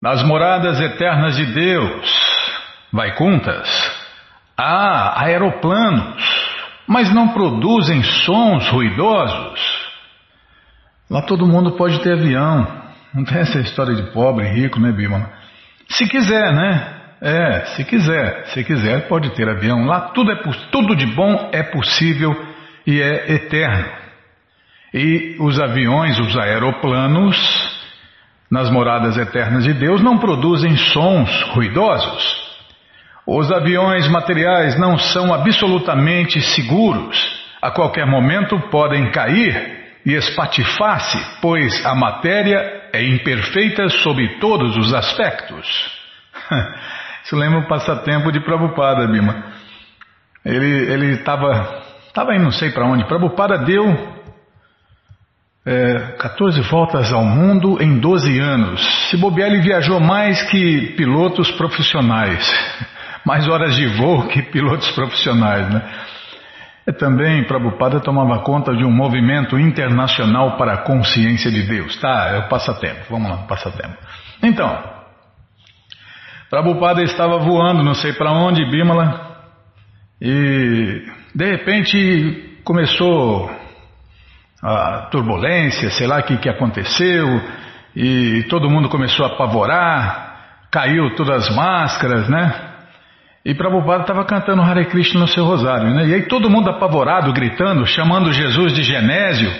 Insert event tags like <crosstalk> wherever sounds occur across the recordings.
Nas moradas eternas de Deus, Vaikuntas, há aeroplanos, mas não produzem sons ruidosos. Lá todo mundo pode ter avião. Não tem essa história de pobre e rico, né, Bima? Se quiser, né? É, se quiser, se quiser pode ter avião. Lá tudo, é, tudo de bom é possível e é eterno. E os aviões, os aeroplanos, nas moradas eternas de Deus, não produzem sons ruidosos. Os aviões materiais não são absolutamente seguros. A qualquer momento podem cair e espatifar-se, pois a matéria é imperfeita sob todos os aspectos. <laughs> Isso lembra o passatempo de Prabhupada, Bima. Ele estava tava indo não sei para onde. Prabhupada deu é, 14 voltas ao mundo em 12 anos. Se bobear, ele viajou mais que pilotos profissionais. <laughs> Mais horas de voo que pilotos profissionais, né? E também Prabhupada tomava conta de um movimento internacional para a consciência de Deus. Tá, é o passatempo. Vamos lá, passatempo. Então, Prabhupada estava voando, não sei para onde, Bimala, e de repente começou a turbulência, sei lá o que, que aconteceu, e todo mundo começou a apavorar, caiu todas as máscaras, né? E Prabhupada estava cantando Hare Krishna no seu rosário, né? E aí todo mundo apavorado, gritando, chamando Jesus de Genésio.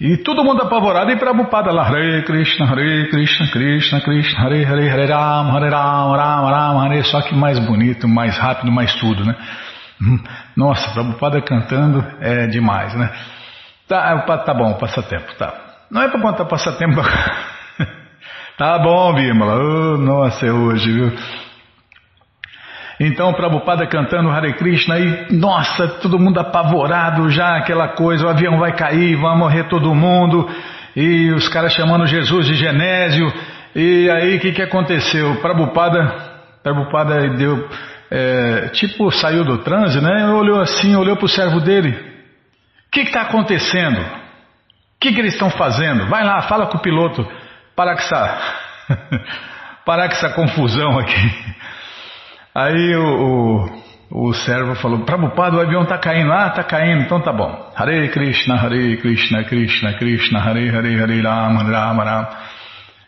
E todo mundo apavorado e Prabhupada lá, Hare Krishna, Hare Krishna, Krishna, Krishna, Hare Hare, Hare Ram, Hare Ram, Ram, Ram, Hare, só que mais bonito, mais rápido, mais tudo, né? <laughs> Nossa, Prabhupada cantando é demais, né? Tá, tá bom, passatempo, tá. Não é para contar passatempo. <laughs> tá bom, Bimala. Oh, nossa, é hoje, viu? Então, Prabhupada cantando Hare Krishna e, nossa, todo mundo apavorado já, aquela coisa, o avião vai cair, vai morrer todo mundo, e os caras chamando Jesus de Genésio, e aí o que, que aconteceu? Prabhupada, Prabhupada deu, é, tipo, saiu do transe, né? Olhou assim, olhou para o servo dele, o que está acontecendo? O que, que eles estão fazendo? Vai lá, fala com o piloto, para que essa, <laughs> para que essa confusão aqui. Aí o, o, o servo falou, Prabhupada, o avião está caindo. Ah, está caindo, então tá bom. Hare Krishna, Hare Krishna, Krishna, Krishna, Hare Hare, Hare Rama, Rama, Rama.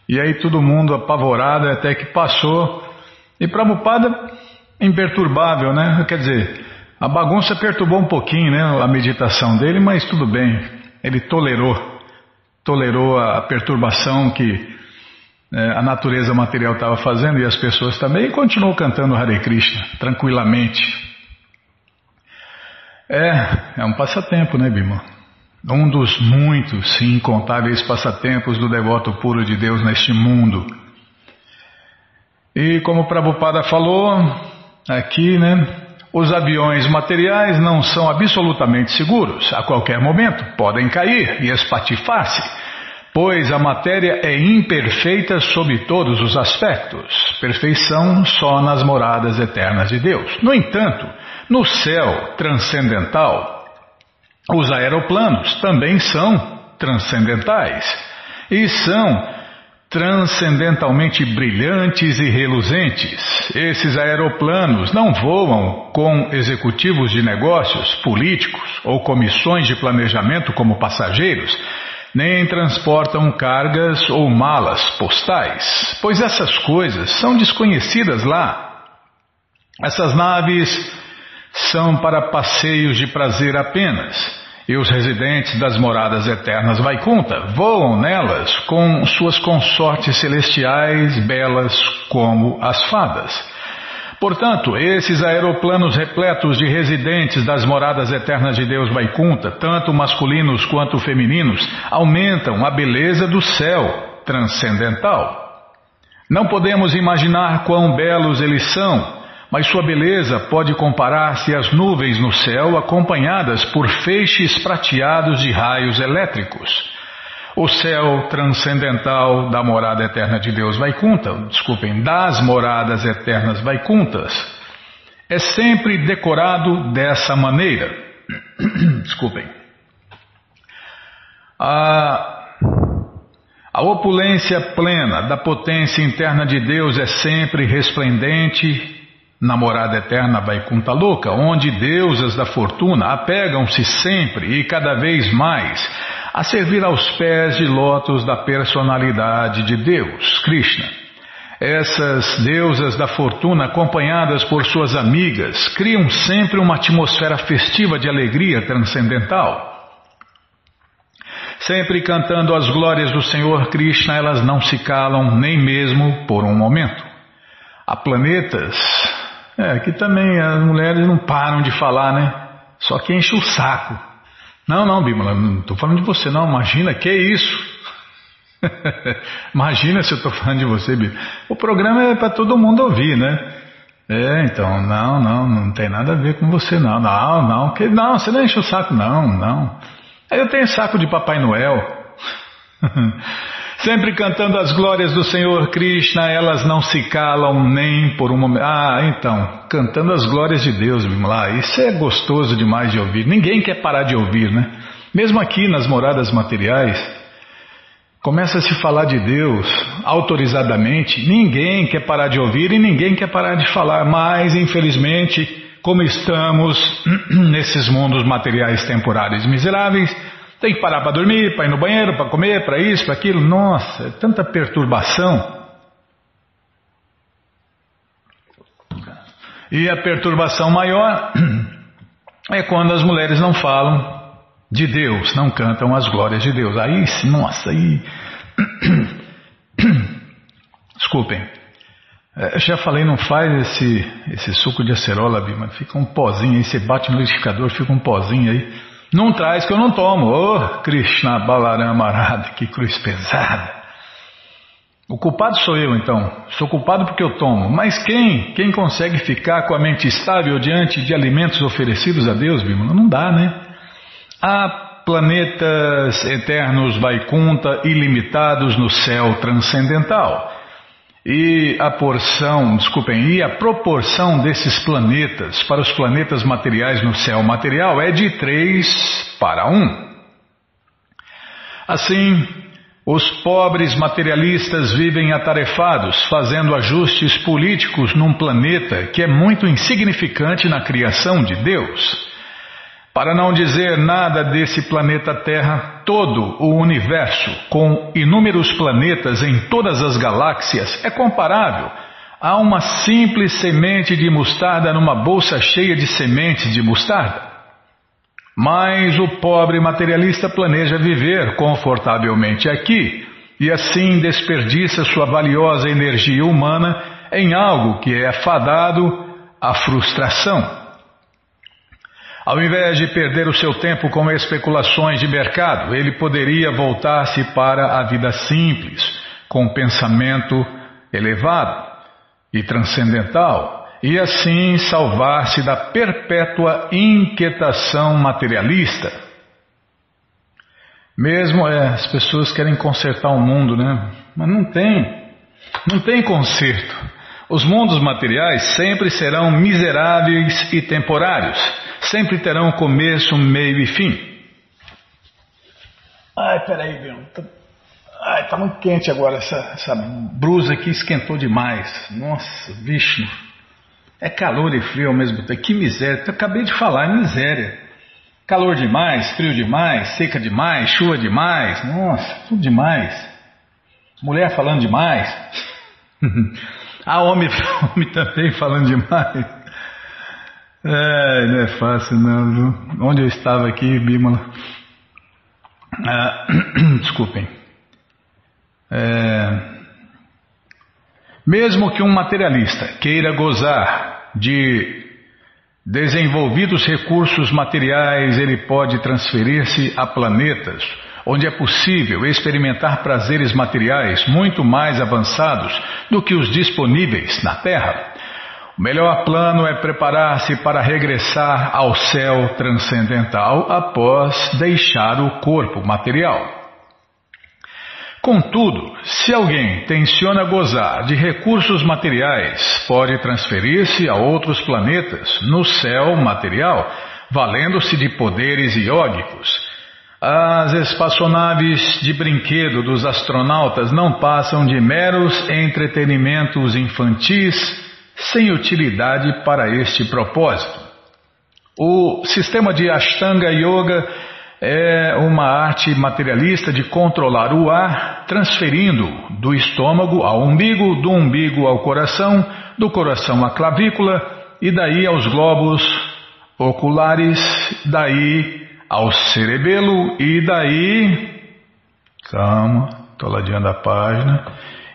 E aí todo mundo apavorado até que passou. E Prabhupada, imperturbável, né? Quer dizer, a bagunça perturbou um pouquinho, né? A meditação dele, mas tudo bem. Ele tolerou. Tolerou a perturbação que é, a natureza material estava fazendo e as pessoas também, e continuou cantando Hare Krishna, tranquilamente. É, é um passatempo, né, Bima? Um dos muitos e incontáveis passatempos do devoto puro de Deus neste mundo. E como Prabhupada falou aqui, né, os aviões materiais não são absolutamente seguros. A qualquer momento podem cair e espatifar-se pois a matéria é imperfeita sob todos os aspectos, perfeição só nas moradas eternas de Deus. No entanto, no céu transcendental, os aeroplanos também são transcendentais e são transcendentalmente brilhantes e reluzentes. Esses aeroplanos não voam com executivos de negócios, políticos ou comissões de planejamento como passageiros nem transportam cargas ou malas postais, pois essas coisas são desconhecidas lá. Essas naves são para passeios de prazer apenas, e os residentes das moradas eternas Vaikunta voam nelas com suas consortes celestiais belas como as fadas. Portanto, esses aeroplanos repletos de residentes das moradas eternas de Deus Vaikunta, tanto masculinos quanto femininos, aumentam a beleza do céu transcendental. Não podemos imaginar quão belos eles são, mas sua beleza pode comparar-se às nuvens no céu acompanhadas por feixes prateados de raios elétricos. O céu transcendental da morada eterna de Deus Vaikunta, desculpem, das moradas eternas Vaikuntas, é sempre decorado dessa maneira. <clears throat> desculpem. A, A opulência plena da potência interna de Deus é sempre resplendente na morada eterna Vaikunta Louca, onde deusas da fortuna apegam-se sempre e cada vez mais a servir aos pés de lótus da personalidade de Deus, Krishna. Essas deusas da fortuna, acompanhadas por suas amigas, criam sempre uma atmosfera festiva de alegria transcendental. Sempre cantando as glórias do Senhor Krishna, elas não se calam nem mesmo por um momento. Há planetas, é, que também as mulheres não param de falar, né? Só que enche o saco. Não, não, Bímola, não estou falando de você, não. Imagina, que isso? <laughs> Imagina se eu estou falando de você, Bímola. O programa é para todo mundo ouvir, né? É, então, não, não, não tem nada a ver com você, não. Não, não, que, não, você não enche o saco, não, não. Eu tenho saco de Papai Noel. <laughs> Sempre cantando as glórias do Senhor Krishna, elas não se calam nem por um momento. Ah, então, cantando as glórias de Deus, lá, isso é gostoso demais de ouvir. Ninguém quer parar de ouvir, né? Mesmo aqui nas moradas materiais, começa a se falar de Deus autorizadamente, ninguém quer parar de ouvir e ninguém quer parar de falar, mas infelizmente como estamos <clears throat> nesses mundos materiais temporários miseráveis, tem que parar para dormir, para ir no banheiro, para comer, para isso, para aquilo. Nossa, é tanta perturbação. E a perturbação maior <clears throat> é quando as mulheres não falam de Deus, não cantam as glórias de Deus. Aí, nossa, aí. <clears throat> Desculpem. É, já falei, não faz esse, esse suco de acerola, Bima. Fica um pozinho aí, você bate no liquidificador, fica um pozinho aí. Não traz que eu não tomo. Ô, oh, Krishna Balarama Arada, que cruz pesada. O culpado sou eu, então. Sou culpado porque eu tomo. Mas quem? Quem consegue ficar com a mente estável diante de alimentos oferecidos a Deus, Bima? Não dá, né? Há planetas eternos Vaikunta ilimitados no céu transcendental. E a porção, desculpem, e a proporção desses planetas para os planetas materiais no céu material é de 3 para 1. Assim, os pobres materialistas vivem atarefados, fazendo ajustes políticos num planeta que é muito insignificante na criação de Deus. Para não dizer nada desse planeta Terra, todo o universo, com inúmeros planetas em todas as galáxias, é comparável a uma simples semente de mostarda numa bolsa cheia de sementes de mostarda. Mas o pobre materialista planeja viver confortavelmente aqui e assim desperdiça sua valiosa energia humana em algo que é fadado à frustração. Ao invés de perder o seu tempo com especulações de mercado, ele poderia voltar-se para a vida simples, com pensamento elevado e transcendental, e assim salvar-se da perpétua inquietação materialista. Mesmo é, as pessoas querem consertar o mundo, né? Mas não tem, não tem conserto. Os mundos materiais sempre serão miseráveis e temporários sempre terão começo, meio e fim. Ai, peraí, Bion. Tá, ai, tá muito quente agora. Essa, essa brusa aqui esquentou demais. Nossa, bicho. É calor e frio ao mesmo tempo. Que miséria. Eu acabei de falar, é miséria. Calor demais, frio demais, seca demais, chuva demais. Nossa, tudo demais. Mulher falando demais. <laughs> ah, homem, <laughs> homem também falando demais. É, não é fácil não, viu? Onde eu estava aqui, Bímola? Ah, <clears throat> desculpem. É, mesmo que um materialista queira gozar de desenvolvidos recursos materiais, ele pode transferir-se a planetas onde é possível experimentar prazeres materiais muito mais avançados do que os disponíveis na Terra. O melhor plano é preparar-se para regressar ao céu transcendental após deixar o corpo material. Contudo, se alguém tenciona gozar de recursos materiais, pode transferir-se a outros planetas no céu material, valendo-se de poderes iógicos. As espaçonaves de brinquedo dos astronautas não passam de meros entretenimentos infantis sem utilidade para este propósito. O sistema de Ashtanga Yoga é uma arte materialista de controlar o ar, transferindo do estômago ao umbigo, do umbigo ao coração, do coração à clavícula e daí aos globos oculares, daí ao cerebelo e daí. Calma, estou ladeando a página.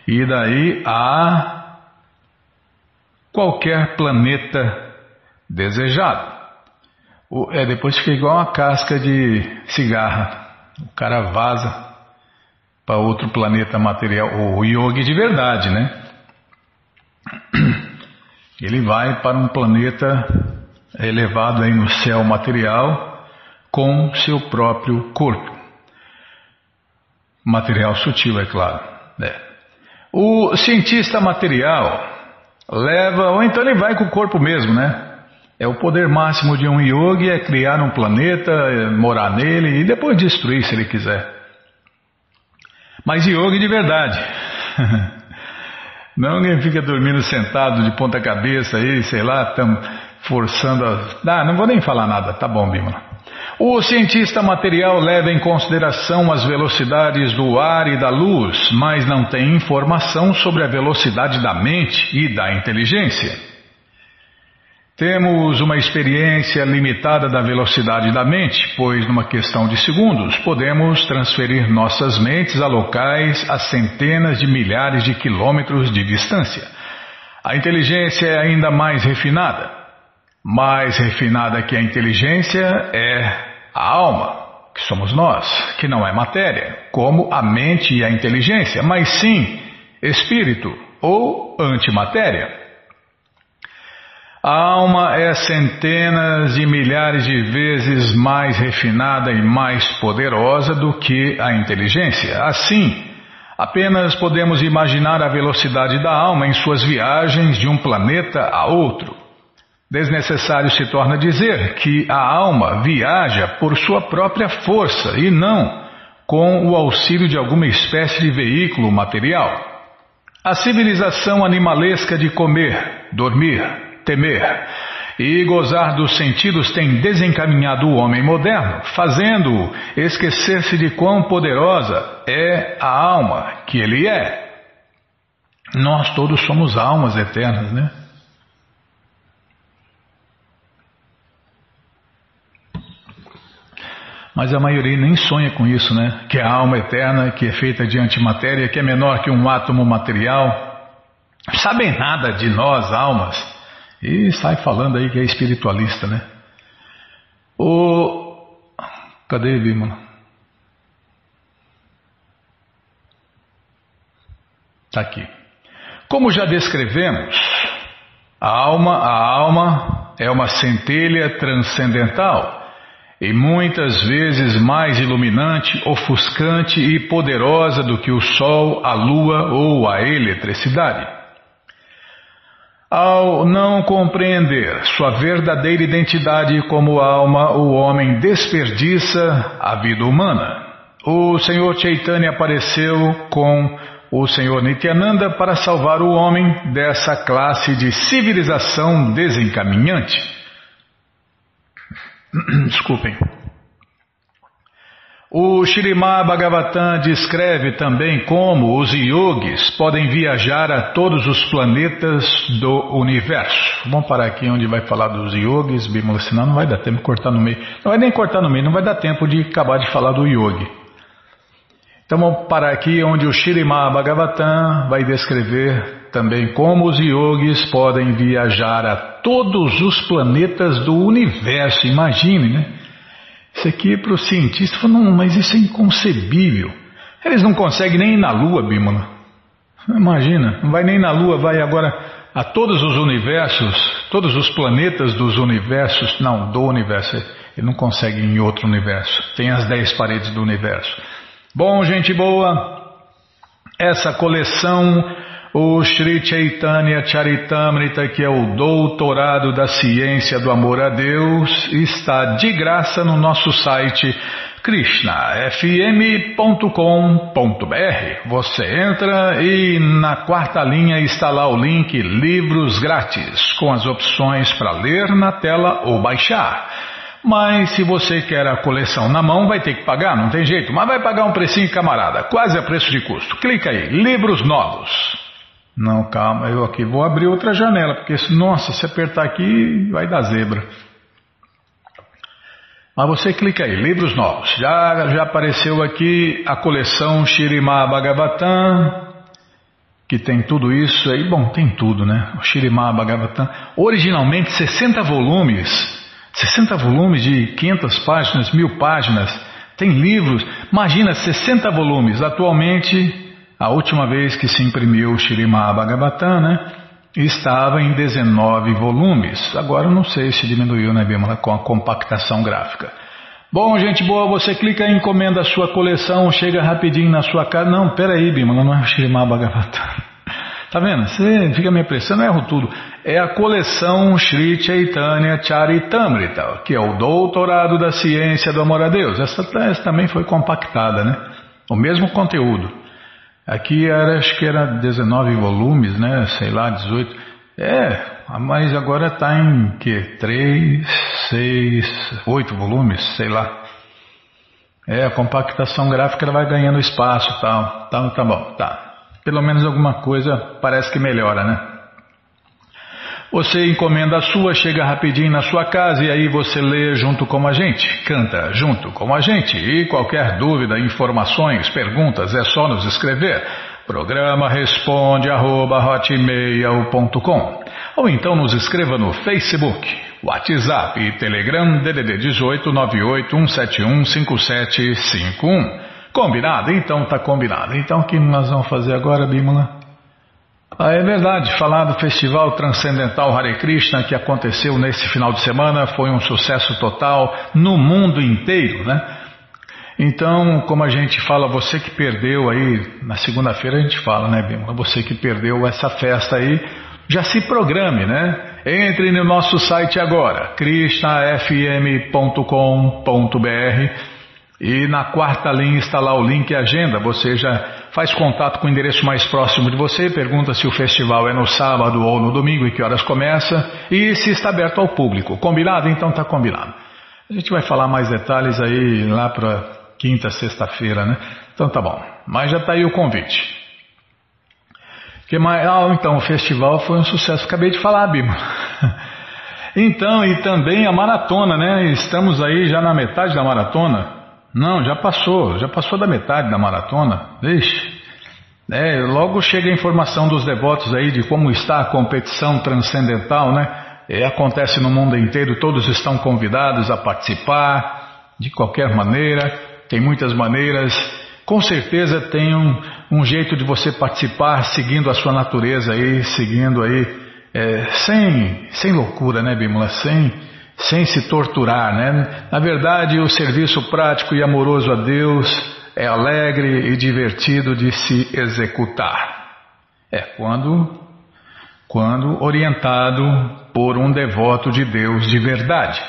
E daí a qualquer planeta desejado. O, é, depois fica igual uma casca de cigarra. O cara vaza para outro planeta material. O yogi de verdade, né? <clears throat> Ele vai para um planeta elevado aí no céu material com seu próprio corpo. Material sutil, é claro. É. O cientista material leva, ou então ele vai com o corpo mesmo, né? É o poder máximo de um yogi é criar um planeta, é morar nele e depois destruir se ele quiser. Mas yogi de verdade. <laughs> Não alguém fica dormindo sentado de ponta cabeça aí, sei lá, forçando a. Ah, não vou nem falar nada, tá bom, Bímola. O cientista material leva em consideração as velocidades do ar e da luz, mas não tem informação sobre a velocidade da mente e da inteligência. Temos uma experiência limitada da velocidade da mente, pois numa questão de segundos podemos transferir nossas mentes a locais a centenas de milhares de quilômetros de distância. A inteligência é ainda mais refinada. Mais refinada que a inteligência é a alma, que somos nós, que não é matéria, como a mente e a inteligência, mas sim espírito ou antimatéria. A alma é centenas de milhares de vezes mais refinada e mais poderosa do que a inteligência. Assim, apenas podemos imaginar a velocidade da alma em suas viagens de um planeta a outro. Desnecessário se torna dizer que a alma viaja por sua própria força e não com o auxílio de alguma espécie de veículo material. A civilização animalesca de comer, dormir, temer e gozar dos sentidos tem desencaminhado o homem moderno, fazendo-o esquecer-se de quão poderosa é a alma que ele é. Nós todos somos almas eternas, né? Mas a maioria nem sonha com isso, né? Que a alma eterna, que é feita de antimatéria, que é menor que um átomo material. Sabem nada de nós, almas. E sai falando aí que é espiritualista, né? O. Cadê, Bímola? Está aqui. Como já descrevemos, a alma, a alma é uma centelha transcendental e muitas vezes mais iluminante, ofuscante e poderosa do que o sol, a lua ou a eletricidade. Ao não compreender sua verdadeira identidade como alma, o homem desperdiça a vida humana. O Senhor Chaitanya apareceu com o Senhor Nityananda para salvar o homem dessa classe de civilização desencaminhante. <clears throat> Desculpem. O Shrimad Bhagavatam descreve também como os yogis podem viajar a todos os planetas do universo. Vamos parar aqui onde vai falar dos yogis, Bimala, senão não vai dar tempo de cortar no meio. Não vai nem cortar no meio, não vai dar tempo de acabar de falar do yogi. Então vamos parar aqui onde o Shrimad Bhagavatam vai descrever também como os yogis podem viajar a todos os planetas do universo. Imagine, né? Isso aqui para o cientista, não, mas isso é inconcebível. Eles não conseguem nem ir na Lua, Bímola. Imagina, não vai nem na Lua, vai agora a todos os universos, todos os planetas dos universos, não, do universo, ele não consegue ir em outro universo. Tem as dez paredes do universo. Bom, gente boa, essa coleção o Sri Chaitanya Charitamrita, que é o doutorado da ciência do amor a Deus, está de graça no nosso site krishnafm.com.br. Você entra e na quarta linha está lá o link Livros Grátis, com as opções para ler na tela ou baixar. Mas se você quer a coleção na mão, vai ter que pagar, não tem jeito. Mas vai pagar um precinho, camarada, quase a preço de custo. Clica aí, livros novos. Não, calma, eu aqui vou abrir outra janela, porque, nossa, se apertar aqui, vai dar zebra. Mas você clica aí, livros novos. Já, já apareceu aqui a coleção Shirimá Bhagavatam, que tem tudo isso aí. Bom, tem tudo, né? O Shirimá Bhagavatam. Originalmente 60 volumes, 60 volumes de 500 páginas, mil páginas. Tem livros, imagina 60 volumes. Atualmente, a última vez que se imprimiu o Shirimá Bhagavatam, né? estava em 19 volumes. Agora não sei se diminuiu, né, Bímola, com a compactação gráfica. Bom, gente boa, você clica em encomenda a sua coleção, chega rapidinho na sua casa. Não, peraí, Bímola, não é o Shirimá Bhagavatam. <laughs> Tá vendo? Você fica me apressando, erro tudo. É a coleção Sri Chaitanya Charitamrita, que é o doutorado da ciência do amor a Deus. Essa, essa também foi compactada, né? O mesmo conteúdo. Aqui era, acho que era 19 volumes, né? Sei lá, 18. É, mas agora está em que? 3, 6, 8 volumes, sei lá. É, a compactação gráfica vai ganhando espaço tal. Tá, tá bom, tá. Pelo menos alguma coisa parece que melhora, né? Você encomenda a sua, chega rapidinho na sua casa e aí você lê junto com a gente, canta junto com a gente. E qualquer dúvida, informações, perguntas, é só nos escrever. Programa responde arroba, ou então nos escreva no Facebook, WhatsApp e Telegram DDD 18 98 171 5751. Combinado? Então tá combinado. Então o que nós vamos fazer agora, Bímola? Ah, é verdade, falar do Festival Transcendental Hare Krishna que aconteceu nesse final de semana foi um sucesso total no mundo inteiro, né? Então, como a gente fala, você que perdeu aí, na segunda-feira a gente fala, né, Bima? Você que perdeu essa festa aí, já se programe, né? Entre no nosso site agora, krishnafm.com.br e na quarta linha está lá o link agenda. Você já faz contato com o endereço mais próximo de você, pergunta se o festival é no sábado ou no domingo e que horas começa e se está aberto ao público. Combinado? Então está combinado. A gente vai falar mais detalhes aí lá para quinta, sexta-feira, né? Então tá bom. Mas já está aí o convite. Que mais? Ah, então o festival foi um sucesso. Acabei de falar, Bima. <laughs> Então, e também a maratona, né? Estamos aí já na metade da maratona. Não, já passou, já passou da metade da maratona. Vixe. É, logo chega a informação dos devotos aí de como está a competição transcendental, né? É, acontece no mundo inteiro, todos estão convidados a participar de qualquer maneira, tem muitas maneiras. Com certeza tem um, um jeito de você participar seguindo a sua natureza aí, seguindo aí, é, sem, sem loucura, né, Bimala? Sem, sem se torturar, né? Na verdade, o serviço prático e amoroso a Deus é alegre e divertido de se executar. É quando quando orientado por um devoto de Deus de verdade.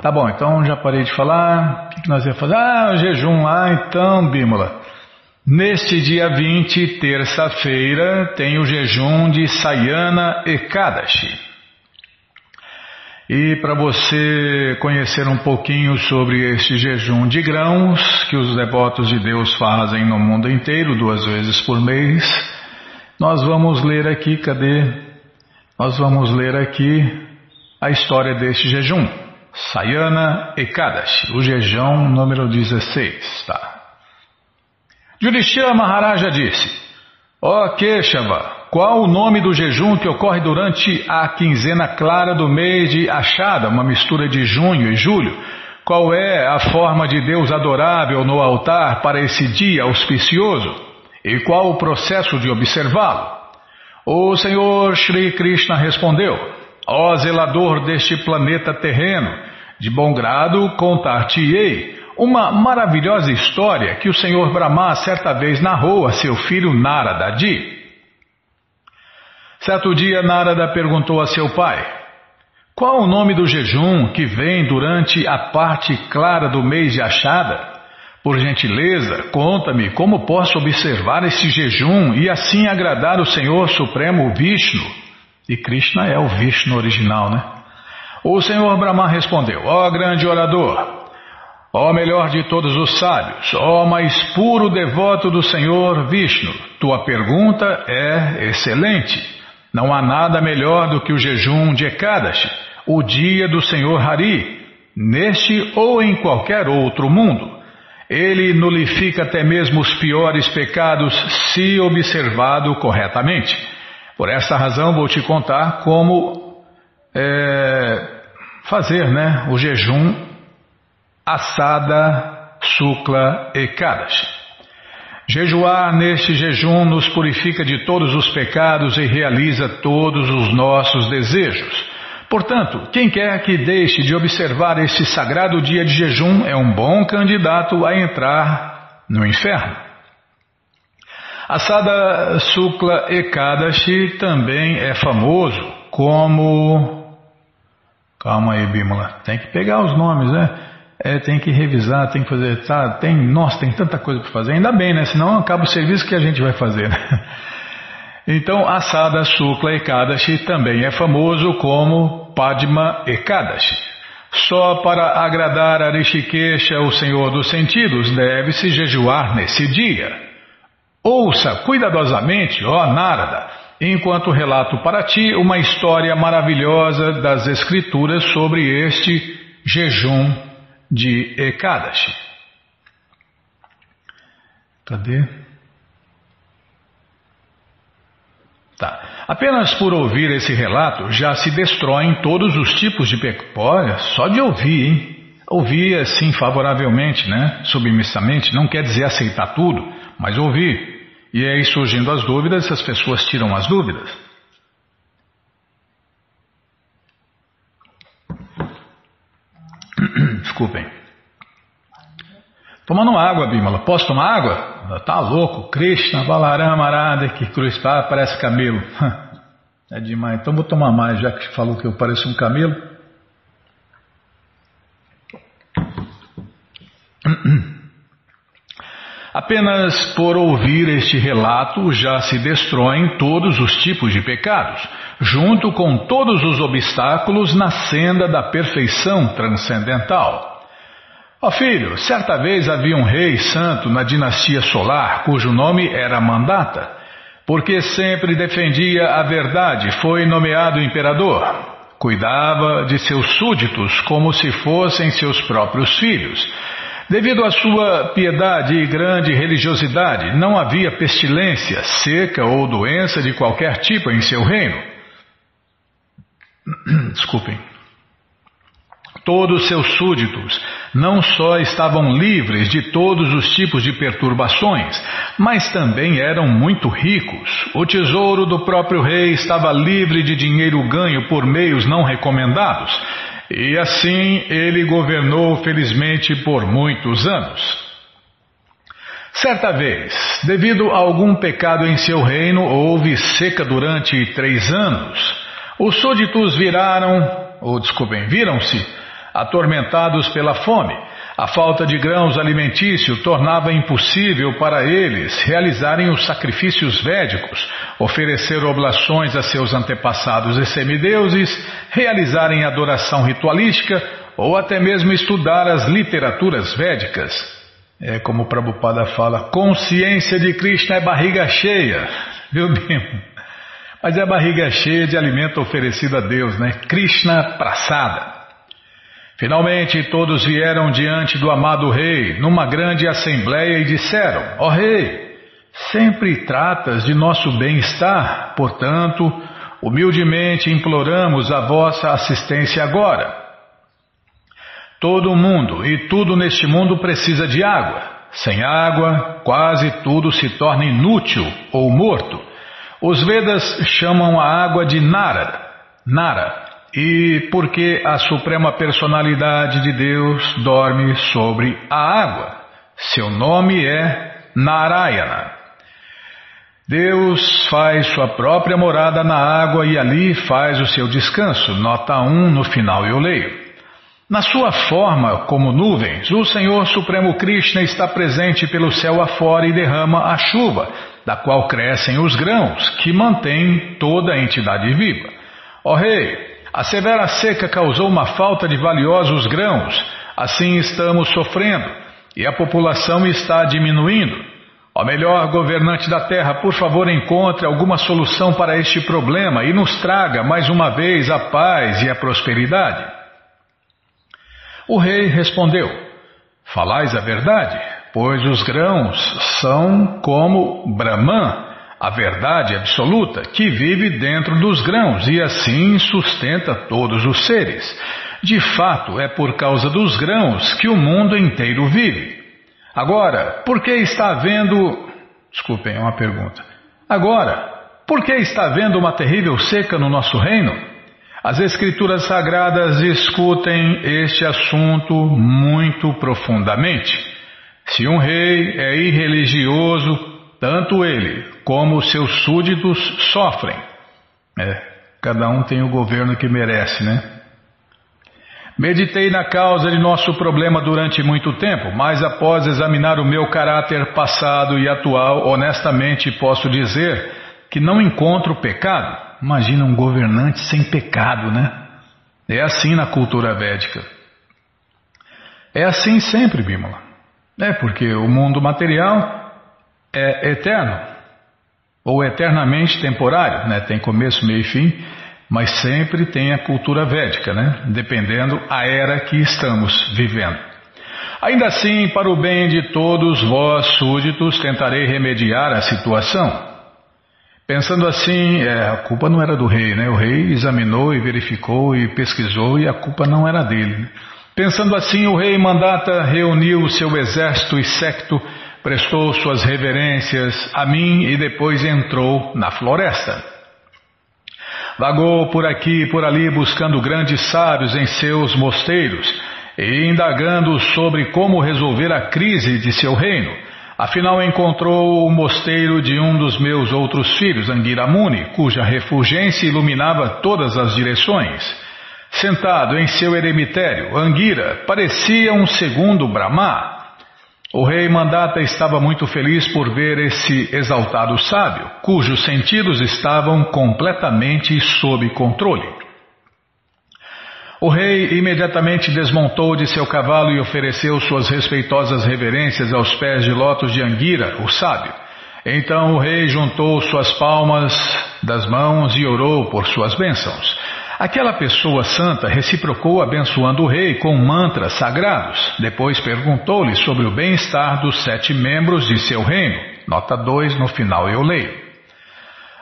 Tá bom, então já parei de falar. O que nós ia fazer? Ah, o jejum. Ah, então, Bímola. Neste dia 20, terça-feira, tem o jejum de Sayana Ekadashi. E para você conhecer um pouquinho sobre este jejum de grãos que os devotos de Deus fazem no mundo inteiro, duas vezes por mês, nós vamos ler aqui, cadê? Nós vamos ler aqui a história deste jejum. Sayana Ekadashi, o jejum número 16, tá? Yudhishthira Maharaja disse, Ó oh, Keshava, qual o nome do jejum que ocorre durante a quinzena clara do mês de Achada, uma mistura de junho e julho? Qual é a forma de Deus adorável no altar para esse dia auspicioso? E qual o processo de observá-lo? O Senhor Shri Krishna respondeu: Ó zelador deste planeta terreno, de bom grado contar-te-ei uma maravilhosa história que o Senhor Brahma certa vez narrou a seu filho Narada. De Certo dia, Narada perguntou a seu pai: Qual o nome do jejum que vem durante a parte clara do mês de Achada? Por gentileza, conta-me como posso observar esse jejum e assim agradar o Senhor Supremo Vishnu. E Krishna é o Vishnu original, né? O Senhor Brahma respondeu: Ó oh, grande orador, ó oh, melhor de todos os sábios, ó oh, mais puro devoto do Senhor Vishnu, tua pergunta é excelente. Não há nada melhor do que o jejum de Ekadashi, o dia do Senhor Hari, neste ou em qualquer outro mundo. Ele nulifica até mesmo os piores pecados se observado corretamente. Por essa razão vou te contar como é, fazer né, o jejum assada sukla ekadashi. Jejuar neste jejum nos purifica de todos os pecados e realiza todos os nossos desejos. Portanto, quem quer que deixe de observar este sagrado dia de jejum é um bom candidato a entrar no inferno. Asada Sukla Ekadashi também é famoso como. Calma aí, Bímola. Tem que pegar os nomes, né? É, tem que revisar, tem que fazer. Tá, tem, nossa, tem tanta coisa para fazer. Ainda bem, né? Senão acaba o serviço que a gente vai fazer. Né? <laughs> Então, Asada Sukla Ekadashi também é famoso como Padma Ekadashi. Só para agradar a Rishikesha, o Senhor dos Sentidos, deve-se jejuar nesse dia. Ouça cuidadosamente, ó Narada, enquanto relato para ti uma história maravilhosa das Escrituras sobre este jejum de Ekadashi. Cadê? Tá. Apenas por ouvir esse relato já se destroem todos os tipos de pecado. só de ouvir, hein? Ouvir assim favoravelmente, né? Submissamente, não quer dizer aceitar tudo, mas ouvir. E aí surgindo as dúvidas, as pessoas tiram as dúvidas. <clears throat> Desculpem. Tomando água, Bimala. Posso tomar água? Tá louco. Krishna, Balarama, Arada, que cruz tá, parece camelo. <laughs> É demais. Então vou tomar mais, já que falou que eu pareço um camelo. <clears throat> <clears throat> Apenas por ouvir este relato já se destroem todos os tipos de pecados, junto com todos os obstáculos na senda da perfeição transcendental. Ó oh filho, certa vez havia um rei santo na dinastia solar cujo nome era Mandata. Porque sempre defendia a verdade, foi nomeado imperador. Cuidava de seus súditos como se fossem seus próprios filhos. Devido à sua piedade e grande religiosidade, não havia pestilência, seca ou doença de qualquer tipo em seu reino. <clears throat> Desculpem. Todos seus súditos não só estavam livres de todos os tipos de perturbações, mas também eram muito ricos. O tesouro do próprio rei estava livre de dinheiro ganho por meios não recomendados, e assim ele governou felizmente por muitos anos. Certa vez, devido a algum pecado em seu reino, houve seca durante três anos. Os súditos viraram, ou desculpem, viram-se atormentados pela fome. A falta de grãos alimentícios tornava impossível para eles realizarem os sacrifícios védicos, oferecer oblações a seus antepassados e semideuses, realizarem adoração ritualística ou até mesmo estudar as literaturas védicas. É como o Prabhupada fala, consciência de Krishna é barriga cheia, viu bem? Mas é barriga cheia de alimento oferecido a Deus, né? Krishna praçada. Finalmente todos vieram diante do amado rei, numa grande assembleia, e disseram: Ó oh, rei, sempre tratas de nosso bem-estar, portanto, humildemente imploramos a vossa assistência agora. Todo mundo e tudo neste mundo precisa de água. Sem água, quase tudo se torna inútil ou morto. Os Vedas chamam a água de Nara. Nara e porque a Suprema Personalidade de Deus dorme sobre a água. Seu nome é Narayana. Deus faz sua própria morada na água e ali faz o seu descanso. Nota 1 no final eu leio. Na sua forma como nuvens, o Senhor Supremo Krishna está presente pelo céu afora e derrama a chuva, da qual crescem os grãos, que mantém toda a entidade viva. Ó Rei, a severa seca causou uma falta de valiosos grãos, assim estamos sofrendo, e a população está diminuindo. Ó melhor governante da terra, por favor encontre alguma solução para este problema e nos traga mais uma vez a paz e a prosperidade. O rei respondeu: Falais a verdade, pois os grãos são como Brahman, a verdade absoluta, que vive dentro dos grãos e assim sustenta todos os seres. De fato, é por causa dos grãos que o mundo inteiro vive. Agora, por que está havendo. Desculpem, é uma pergunta. Agora, por que está havendo uma terrível seca no nosso reino? As Escrituras Sagradas discutem este assunto muito profundamente. Se um rei é irreligioso, tanto ele como seus súditos sofrem. É, cada um tem o governo que merece, né? Meditei na causa de nosso problema durante muito tempo, mas após examinar o meu caráter passado e atual, honestamente posso dizer que não encontro pecado. Imagina um governante sem pecado, né? É assim na cultura védica. É assim sempre, Bímola. É porque o mundo material é eterno, ou eternamente temporário, né? Tem começo, meio e fim, mas sempre tem a cultura védica, né? Dependendo a era que estamos vivendo. Ainda assim, para o bem de todos vós súditos, tentarei remediar a situação. Pensando assim, é, a culpa não era do rei, né? O rei examinou e verificou e pesquisou e a culpa não era dele. Pensando assim, o rei Mandata reuniu seu exército e secto, prestou suas reverências a mim e depois entrou na floresta. Vagou por aqui e por ali buscando grandes sábios em seus mosteiros e indagando sobre como resolver a crise de seu reino. Afinal, encontrou o mosteiro de um dos meus outros filhos, Anguiramuni, cuja refulgência iluminava todas as direções. Sentado em seu eremitério, Anguira parecia um segundo Brahma. O rei Mandata estava muito feliz por ver esse exaltado sábio, cujos sentidos estavam completamente sob controle. O rei imediatamente desmontou de seu cavalo e ofereceu suas respeitosas reverências aos pés de lótus de Anguira, o sábio. Então o rei juntou suas palmas das mãos e orou por suas bênçãos. Aquela pessoa santa reciprocou abençoando o rei com mantras sagrados. Depois perguntou-lhe sobre o bem-estar dos sete membros de seu reino. Nota 2, no final eu leio.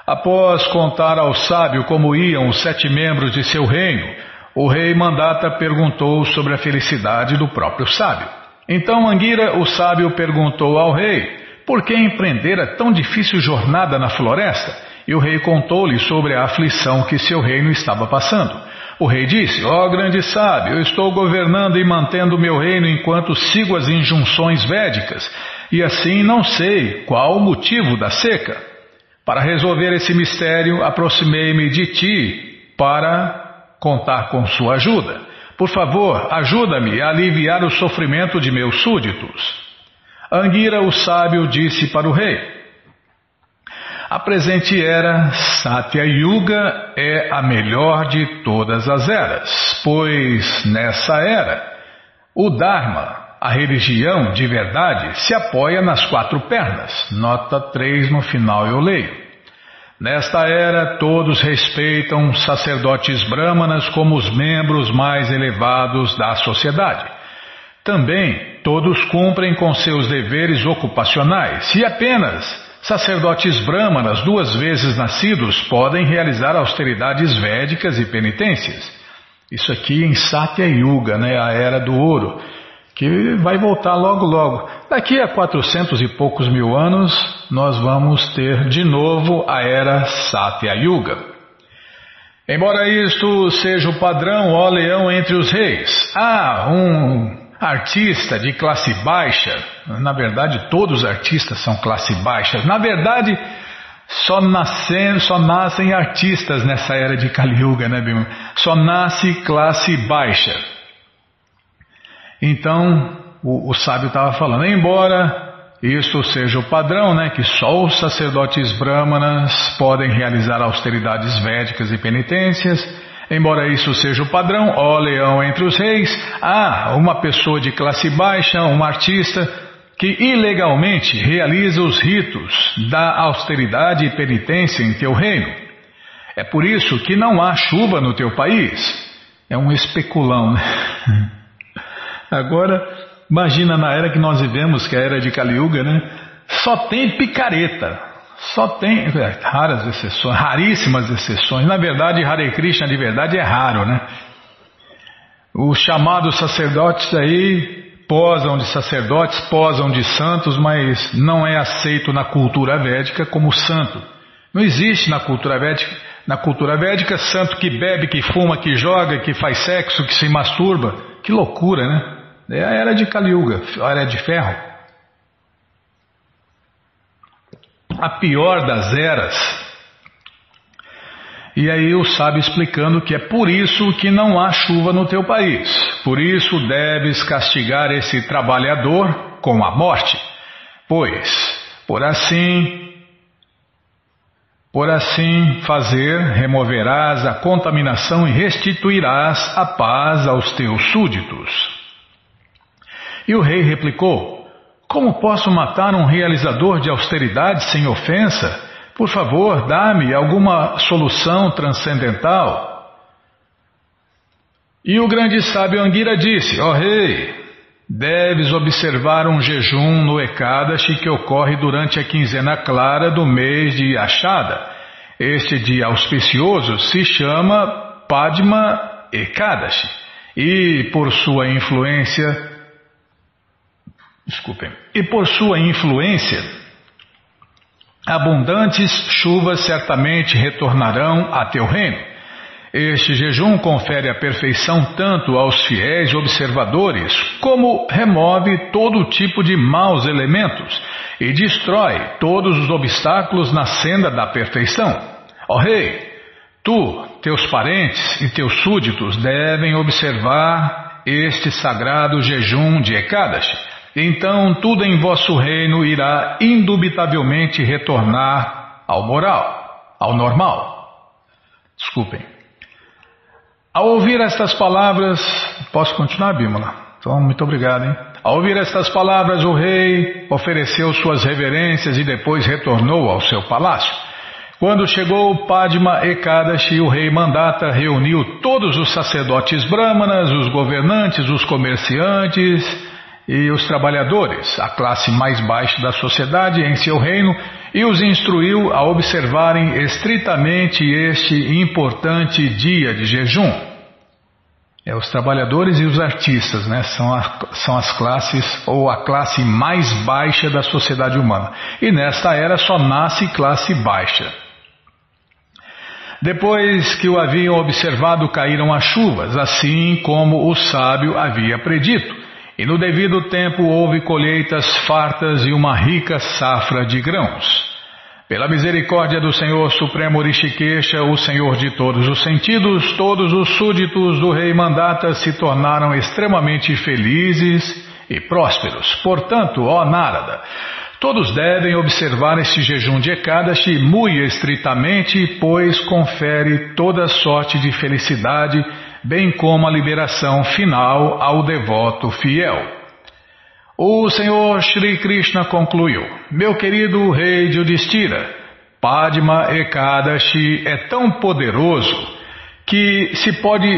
Após contar ao sábio como iam os sete membros de seu reino, o rei Mandata perguntou sobre a felicidade do próprio sábio. Então Anguira, o sábio, perguntou ao rei por que empreendera tão difícil jornada na floresta, e o rei contou-lhe sobre a aflição que seu reino estava passando. O rei disse: Ó oh, grande sábio, eu estou governando e mantendo meu reino enquanto sigo as injunções védicas, e assim não sei qual o motivo da seca. Para resolver esse mistério, aproximei-me de ti para contar com sua ajuda. Por favor, ajuda-me a aliviar o sofrimento de meus súditos. Anguira, o sábio, disse para o rei: A presente era, Satya Yuga, é a melhor de todas as eras, pois nessa era, o Dharma, a religião de verdade, se apoia nas quatro pernas. Nota 3 no final eu leio. Nesta era, todos respeitam sacerdotes brahmanas como os membros mais elevados da sociedade. Também todos cumprem com seus deveres ocupacionais e apenas sacerdotes brahmanas duas vezes nascidos podem realizar austeridades védicas e penitências. Isso aqui em Satya Yuga, né, a era do ouro que vai voltar logo logo. Daqui a quatrocentos e poucos mil anos, nós vamos ter de novo a era Satya Yuga. Embora isto seja o padrão, ó leão entre os reis, há um artista de classe baixa, na verdade todos os artistas são classe baixa, na verdade só, nascem, só nascem artistas nessa era de Kali Yuga, né, Bima? Só nasce classe baixa. Então, o, o sábio estava falando, embora isto seja o padrão, né, que só os sacerdotes brahmanas podem realizar austeridades védicas e penitências, embora isso seja o padrão, ó leão entre os reis, há uma pessoa de classe baixa, um artista, que ilegalmente realiza os ritos da austeridade e penitência em teu reino. É por isso que não há chuva no teu país. É um especulão, né? <laughs> Agora, imagina na era que nós vivemos, que é a era de Kali Yuga, né? Só tem picareta. Só tem <laughs> é, raras exceções, raríssimas exceções. Na verdade, Hare Krishna de verdade é raro, né? Os chamados sacerdotes aí posam de sacerdotes, posam de santos, mas não é aceito na cultura védica como santo. Não existe na cultura védica, na cultura védica santo que bebe, que fuma, que joga, que faz sexo, que se masturba. Que loucura, né? É a era de Kali Yuga, a era de ferro. A pior das eras. E aí o sábio explicando que é por isso que não há chuva no teu país. Por isso deves castigar esse trabalhador com a morte. Pois, por assim por assim fazer, removerás a contaminação e restituirás a paz aos teus súditos. E o rei replicou: Como posso matar um realizador de austeridade sem ofensa? Por favor, dá-me alguma solução transcendental. E o grande sábio Anguira disse: Ó oh, rei, deves observar um jejum no Ekadashi que ocorre durante a quinzena clara do mês de Achada. Este dia auspicioso se chama Padma Ekadashi e por sua influência desculpem, e por sua influência, abundantes chuvas certamente retornarão a teu reino. Este jejum confere a perfeição tanto aos fiéis observadores, como remove todo tipo de maus elementos e destrói todos os obstáculos na senda da perfeição. Ó rei, tu, teus parentes e teus súditos devem observar este sagrado jejum de Ekadashi então tudo em vosso reino irá indubitavelmente retornar ao moral, ao normal. Desculpem. Ao ouvir estas palavras, posso continuar, Bímola? Então, muito obrigado, hein? Ao ouvir estas palavras, o rei ofereceu suas reverências e depois retornou ao seu palácio. Quando chegou Padma Ekadashi, o rei Mandata reuniu todos os sacerdotes brahmanas, os governantes, os comerciantes e os trabalhadores, a classe mais baixa da sociedade, em seu reino, e os instruiu a observarem estritamente este importante dia de jejum. É, os trabalhadores e os artistas né, são, a, são as classes ou a classe mais baixa da sociedade humana. E nesta era só nasce classe baixa. Depois que o haviam observado, caíram as chuvas, assim como o sábio havia predito. E no devido tempo houve colheitas fartas e uma rica safra de grãos. Pela misericórdia do Senhor Supremo Rishikesha, o Senhor de todos os sentidos, todos os súditos do rei Mandata se tornaram extremamente felizes e prósperos. Portanto, ó Narada, todos devem observar este jejum de Ekadashi muito estritamente, pois confere toda sorte de felicidade bem como a liberação final ao devoto fiel. O Senhor Shri Krishna concluiu: Meu querido rei Yudhishthira, Padma Ekadashi é tão poderoso que se pode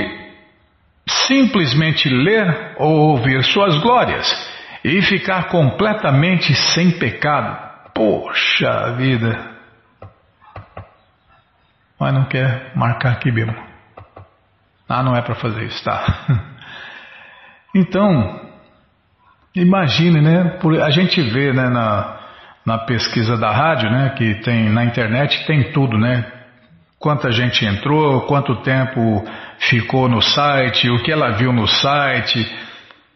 simplesmente ler ou ouvir suas glórias e ficar completamente sem pecado. Poxa vida! Mas não quer marcar aqui mesmo. Ah, não é para fazer isso, tá? <laughs> Então, imagine, né? A gente vê né, na, na pesquisa da rádio, né? Que tem na internet tem tudo, né? Quanta gente entrou, quanto tempo ficou no site, o que ela viu no site.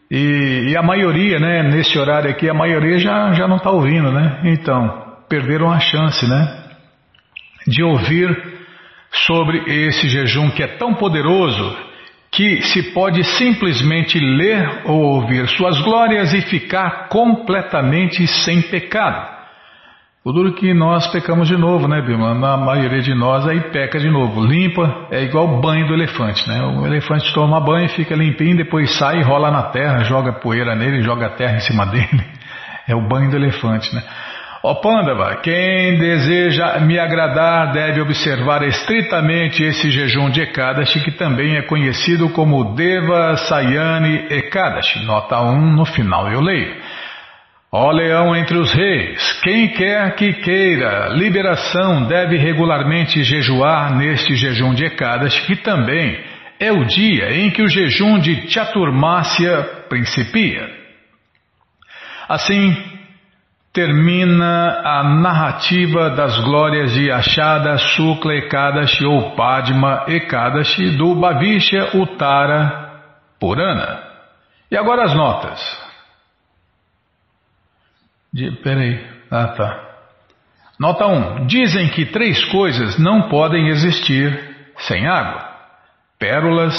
E, e a maioria, né? Nesse horário aqui, a maioria já, já não está ouvindo, né? Então, perderam a chance, né? De ouvir sobre esse jejum que é tão poderoso que se pode simplesmente ler ou ouvir suas glórias e ficar completamente sem pecado. O duro que nós pecamos de novo, né, Bima? Na maioria de nós aí peca de novo. Limpa é igual banho do elefante, né? O elefante toma banho, fica limpinho, depois sai, rola na terra, joga poeira nele, joga terra em cima <laughs> dele. É o banho do elefante, né? Ó Pandava, quem deseja me agradar deve observar estritamente esse jejum de Ekadashi, que também é conhecido como Deva Sayani Ekadashi. Nota 1 no final eu leio. Ó leão entre os reis, quem quer que queira liberação deve regularmente jejuar neste jejum de Ekadashi, que também é o dia em que o jejum de Chaturmasya principia. Assim, termina a narrativa das glórias de Ashada Sukla Ekadashi ou Padma Ekadashi do Bhavishya Uttara Purana. E agora as notas. De, peraí. Ah, tá. Nota 1. Dizem que três coisas não podem existir sem água: pérolas,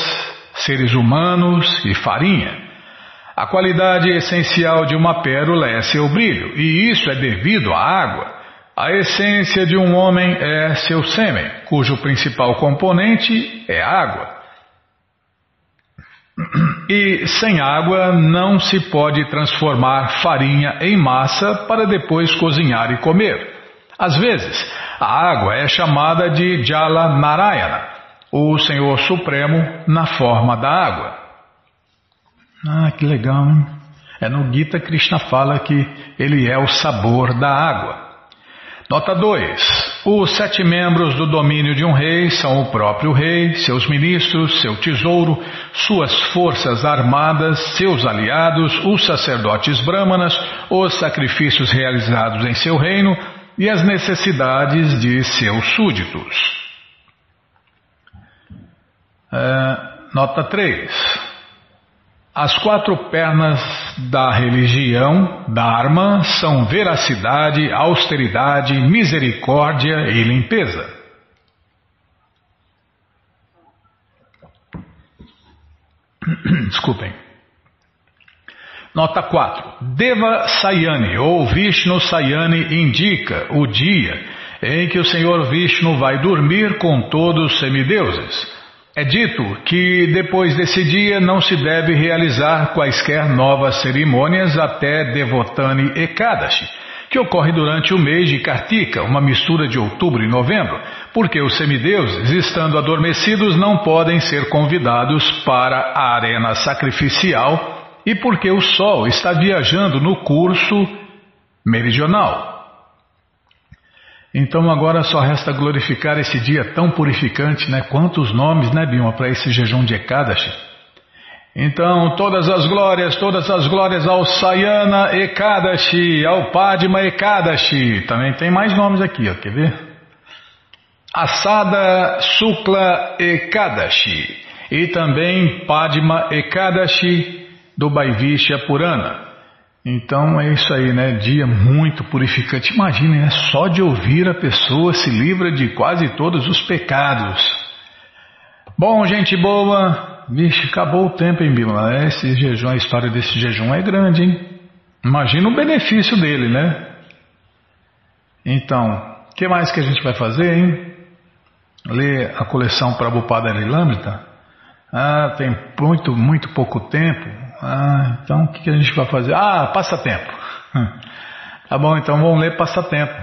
seres humanos e farinha. A qualidade essencial de uma pérola é seu brilho, e isso é devido à água. A essência de um homem é seu sêmen, cujo principal componente é água. E sem água não se pode transformar farinha em massa para depois cozinhar e comer. Às vezes, a água é chamada de Jala Narayana, o Senhor Supremo na forma da água. Ah, que legal, hein? É no Gita Krishna fala que ele é o sabor da água. Nota 2. Os sete membros do domínio de um rei são o próprio rei, seus ministros, seu tesouro, suas forças armadas, seus aliados, os sacerdotes brahmanas, os sacrifícios realizados em seu reino e as necessidades de seus súditos. É, nota 3. As quatro pernas da religião, Dharma, são veracidade, austeridade, misericórdia e limpeza. <clears throat> Desculpem. Nota 4. Deva Sayani ou Vishnu Sayani indica o dia em que o Senhor Vishnu vai dormir com todos os semideuses. É dito que depois desse dia não se deve realizar quaisquer novas cerimônias até Devotani Ekadashi, que ocorre durante o mês de Kartika, uma mistura de outubro e novembro, porque os semideuses, estando adormecidos, não podem ser convidados para a arena sacrificial e porque o Sol está viajando no curso meridional. Então agora só resta glorificar esse dia tão purificante, né? Quantos nomes, né, Bima, para esse jejum de Ekadashi? Então, todas as glórias, todas as glórias ao Sayana Ekadashi, ao Padma Ekadashi. Também tem mais nomes aqui, ó, quer ver? Asada Sukla Ekadashi e também Padma Ekadashi do Baivishya Purana. Então é isso aí, né? Dia muito purificante. Imagine, né? Só de ouvir a pessoa se livra de quase todos os pecados. Bom, gente boa, vixe, acabou o tempo, hein, Bima? Esse jejum, a história desse jejum é grande, hein? Imagina o benefício dele, né? Então, o que mais que a gente vai fazer, hein? Ler a coleção Prabhupada Lilamrita? Ah, tem muito, muito pouco tempo. Ah, então o que a gente vai fazer? Ah, passatempo. Tá bom, então vamos ler passatempo.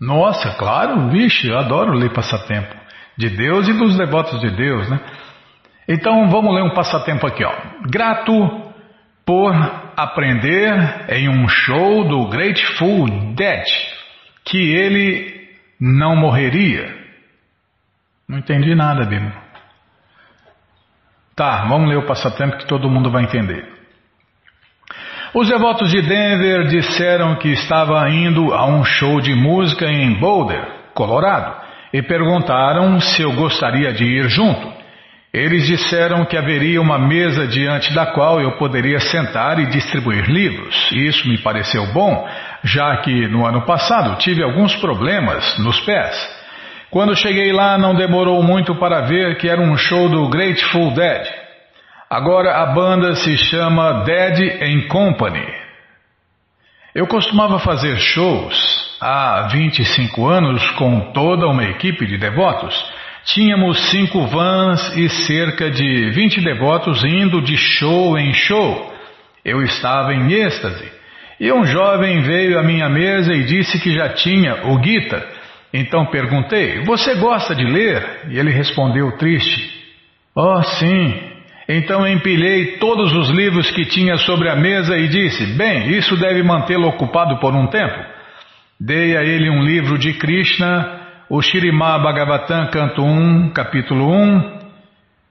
Nossa, claro, vixe, eu adoro ler passatempo. De Deus e dos devotos de Deus, né? Então vamos ler um passatempo aqui, ó. Grato por aprender em um show do Grateful Dead que ele não morreria. Não entendi nada, Bimo. Tá, vamos ler o passatempo que todo mundo vai entender. Os devotos de Denver disseram que estava indo a um show de música em Boulder, Colorado, e perguntaram se eu gostaria de ir junto. Eles disseram que haveria uma mesa diante da qual eu poderia sentar e distribuir livros. Isso me pareceu bom, já que no ano passado tive alguns problemas nos pés. Quando cheguei lá, não demorou muito para ver que era um show do Grateful Dead. Agora a banda se chama Dead and Company. Eu costumava fazer shows há 25 anos com toda uma equipe de devotos. Tínhamos cinco vans e cerca de 20 devotos indo de show em show. Eu estava em êxtase. E um jovem veio à minha mesa e disse que já tinha o Gita. Então perguntei: Você gosta de ler? E ele respondeu triste: Oh, sim. Então empilhei todos os livros que tinha sobre a mesa e disse: Bem, isso deve mantê-lo ocupado por um tempo. Dei a ele um livro de Krishna o Shirimá Bhagavatam, canto 1, capítulo 1,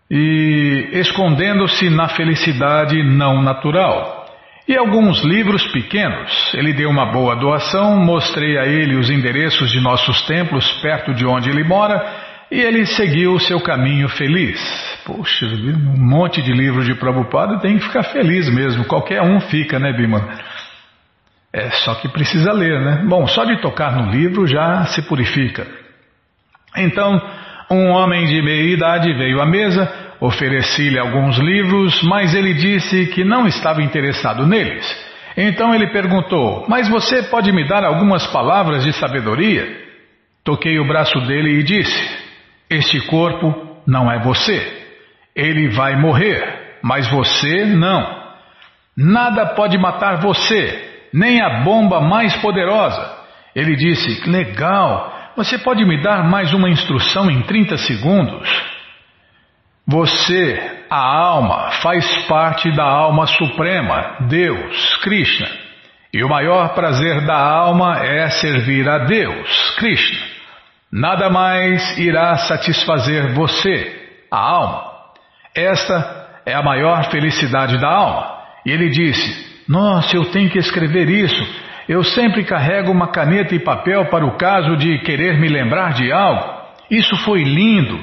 e escondendo-se na felicidade não natural. E alguns livros pequenos. Ele deu uma boa doação, mostrei a ele os endereços de nossos templos perto de onde ele mora, e ele seguiu o seu caminho feliz. Poxa, um monte de livros de Prabhupada tem que ficar feliz mesmo. Qualquer um fica, né, Bima? É só que precisa ler, né? Bom, só de tocar no livro já se purifica. Então, um homem de meia idade veio à mesa, ofereci-lhe alguns livros, mas ele disse que não estava interessado neles. Então ele perguntou: Mas você pode me dar algumas palavras de sabedoria? Toquei o braço dele e disse: Este corpo não é você. Ele vai morrer, mas você não. Nada pode matar você, nem a bomba mais poderosa. Ele disse: Legal, você pode me dar mais uma instrução em 30 segundos? Você, a alma, faz parte da alma suprema, Deus, Krishna. E o maior prazer da alma é servir a Deus, Krishna. Nada mais irá satisfazer você, a alma. Esta é a maior felicidade da alma. E ele disse: Nossa, eu tenho que escrever isso. Eu sempre carrego uma caneta e papel para o caso de querer me lembrar de algo. Isso foi lindo.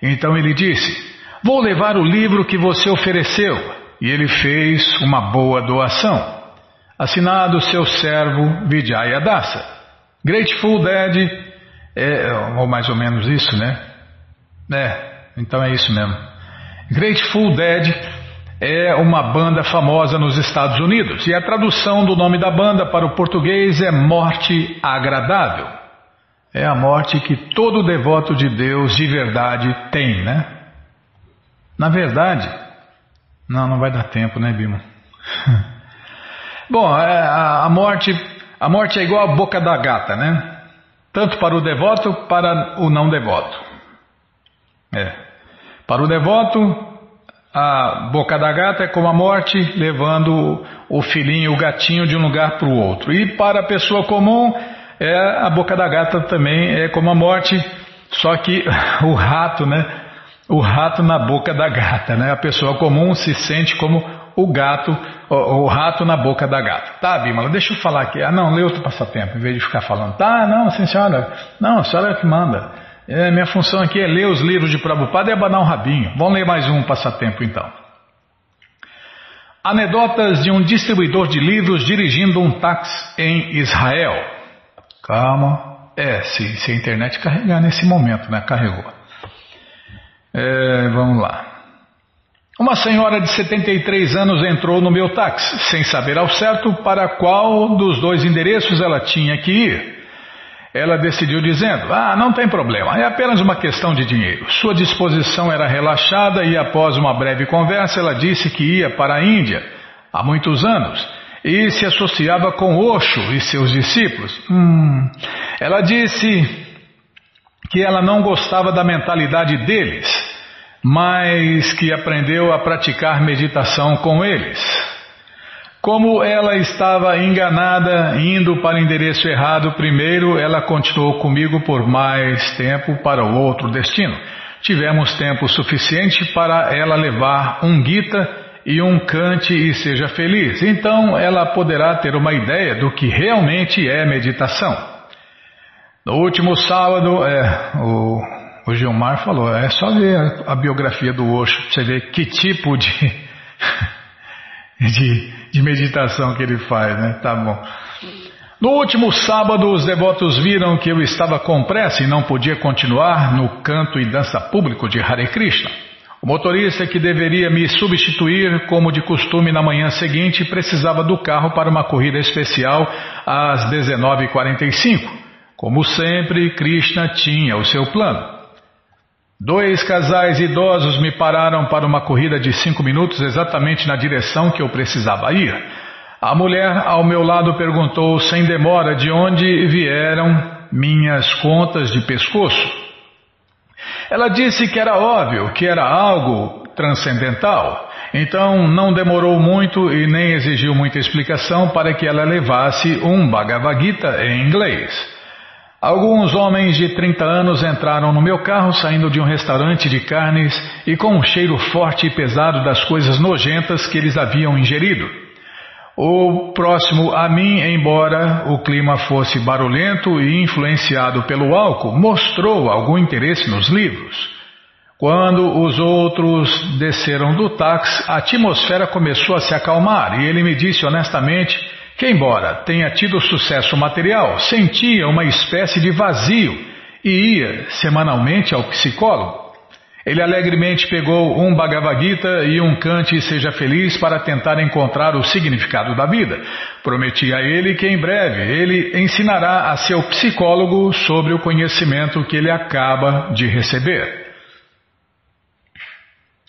Então ele disse: Vou levar o livro que você ofereceu. E ele fez uma boa doação. Assinado seu servo Vijaya Dasa. Grateful Dead, é, ou mais ou menos isso, né? É, então é isso mesmo. Grateful Dead é uma banda famosa nos Estados Unidos e a tradução do nome da banda para o português é Morte Agradável. É a morte que todo devoto de Deus de verdade tem, né? Na verdade, não, não vai dar tempo, né, Bima? <laughs> Bom, é, a, morte, a morte é igual a boca da gata, né? Tanto para o devoto, para o não devoto. É. Para o devoto, a boca da gata é como a morte, levando o filhinho, o gatinho de um lugar para o outro. E para a pessoa comum, é, a boca da gata também é como a morte, só que <laughs> o rato, né? O rato na boca da gata, né? A pessoa comum se sente como o gato, o, o rato na boca da gata. Tá, Bímola, deixa eu falar aqui. Ah, não, lê outro passatempo, em vez de ficar falando. Tá, não, sim senhora. Não, a senhora é que manda. É, minha função aqui é ler os livros de Prabhupada e abanar um rabinho. Vamos ler mais um passatempo então. Anedotas de um distribuidor de livros dirigindo um táxi em Israel. Calma. É, se, se a internet carregar nesse momento, né? Carregou. É, vamos lá. Uma senhora de 73 anos entrou no meu táxi, sem saber ao certo para qual dos dois endereços ela tinha que ir ela decidiu dizendo: Ah, não tem problema, é apenas uma questão de dinheiro. Sua disposição era relaxada e, após uma breve conversa, ela disse que ia para a Índia há muitos anos e se associava com Osho e seus discípulos. Hum. Ela disse que ela não gostava da mentalidade deles, mas que aprendeu a praticar meditação com eles. Como ela estava enganada, indo para o endereço errado primeiro, ela continuou comigo por mais tempo para o outro destino. Tivemos tempo suficiente para ela levar um Gita e um cante e seja feliz. Então ela poderá ter uma ideia do que realmente é meditação. No último sábado, é, o, o Gilmar falou, é só ver a, biografia do Osho, para você ver que tipo de, <laughs> de de meditação que ele faz, né? Tá bom. No último sábado, os devotos viram que eu estava com pressa e não podia continuar no canto e dança público de Hare Krishna. O motorista que deveria me substituir, como de costume na manhã seguinte, precisava do carro para uma corrida especial às 19h45. Como sempre, Krishna tinha o seu plano. Dois casais idosos me pararam para uma corrida de cinco minutos exatamente na direção que eu precisava ir. A mulher ao meu lado perguntou sem demora de onde vieram minhas contas de pescoço. Ela disse que era óbvio, que era algo transcendental. Então não demorou muito e nem exigiu muita explicação para que ela levasse um Bhagavad Gita em inglês. Alguns homens de 30 anos entraram no meu carro saindo de um restaurante de carnes e com um cheiro forte e pesado das coisas nojentas que eles haviam ingerido. O próximo a mim, embora o clima fosse barulhento e influenciado pelo álcool, mostrou algum interesse nos livros. Quando os outros desceram do táxi, a atmosfera começou a se acalmar e ele me disse honestamente que, embora tenha tido sucesso material, sentia uma espécie de vazio e ia semanalmente ao psicólogo. Ele alegremente pegou um Bhagavad Gita e um Cante Seja Feliz para tentar encontrar o significado da vida. Prometi a ele que em breve ele ensinará a seu psicólogo sobre o conhecimento que ele acaba de receber.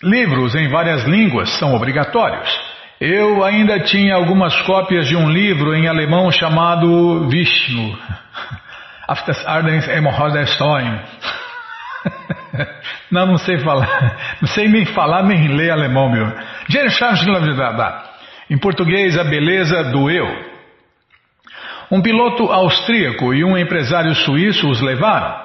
Livros em várias línguas são obrigatórios. Eu ainda tinha algumas cópias de um livro em alemão chamado Vishnu. <laughs> Auf Ardens Hemorrhoidestoin. <laughs> Não, não sei falar. Não sei nem falar nem ler alemão, meu. Em português, a beleza do eu. Um piloto austríaco e um empresário suíço os levaram.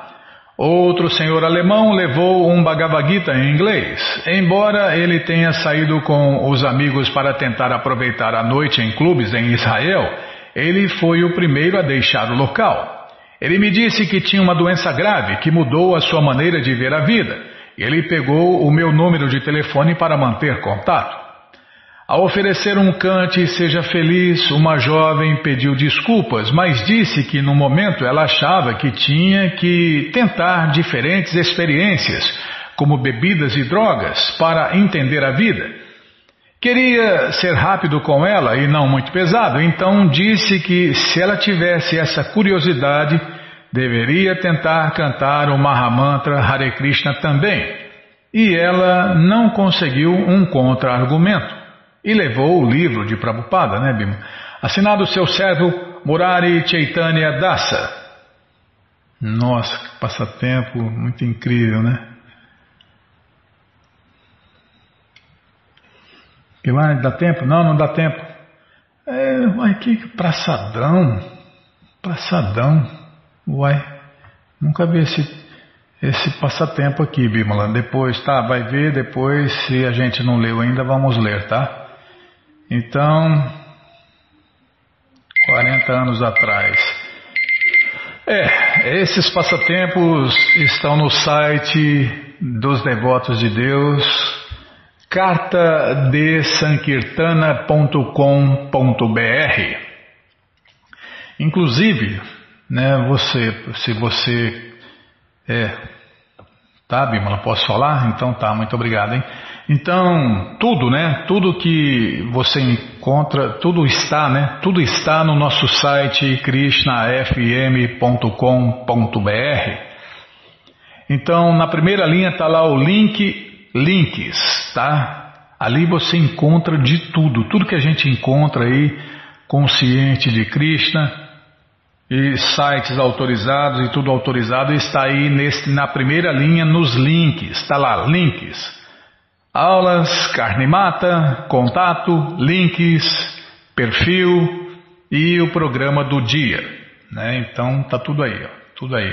Outro senhor alemão levou um Bhagavad Gita em inglês. Embora ele tenha saído com os amigos para tentar aproveitar a noite em clubes em Israel, ele foi o primeiro a deixar o local. Ele me disse que tinha uma doença grave que mudou a sua maneira de ver a vida. Ele pegou o meu número de telefone para manter contato. Ao oferecer um cante seja feliz, uma jovem pediu desculpas, mas disse que no momento ela achava que tinha que tentar diferentes experiências, como bebidas e drogas, para entender a vida. Queria ser rápido com ela e não muito pesado, então disse que se ela tivesse essa curiosidade, deveria tentar cantar o Mahamantra Hare Krishna também. E ela não conseguiu um contra-argumento. E levou o livro de Prabhupada, né, Bima? Assinado seu servo Murari Chaitanya Dasa. Nossa, que passatempo muito incrível, né? Lá dá tempo? Não, não dá tempo. É, uai, que praçadão. Praçadão. Uai, nunca vi esse, esse passatempo aqui, Bimala. Depois, tá, vai ver, depois, se a gente não leu ainda, vamos ler, tá? Então, 40 anos atrás. É, esses passatempos estão no site dos devotos de Deus, cartadesankirtana.com.br. Inclusive, né, você, se você é, tá, Bimala, posso falar? Então tá, muito obrigado, hein? Então, tudo, né? Tudo que você encontra, tudo está, né? Tudo está no nosso site krishnafm.com.br. Então, na primeira linha está lá o link links, tá? Ali você encontra de tudo, tudo que a gente encontra aí consciente de Krishna e sites autorizados e tudo autorizado está aí nesse, na primeira linha nos links, está lá links. Aulas, carne mata, contato, links, perfil e o programa do dia. Né? Então tá tudo aí, ó, tudo aí.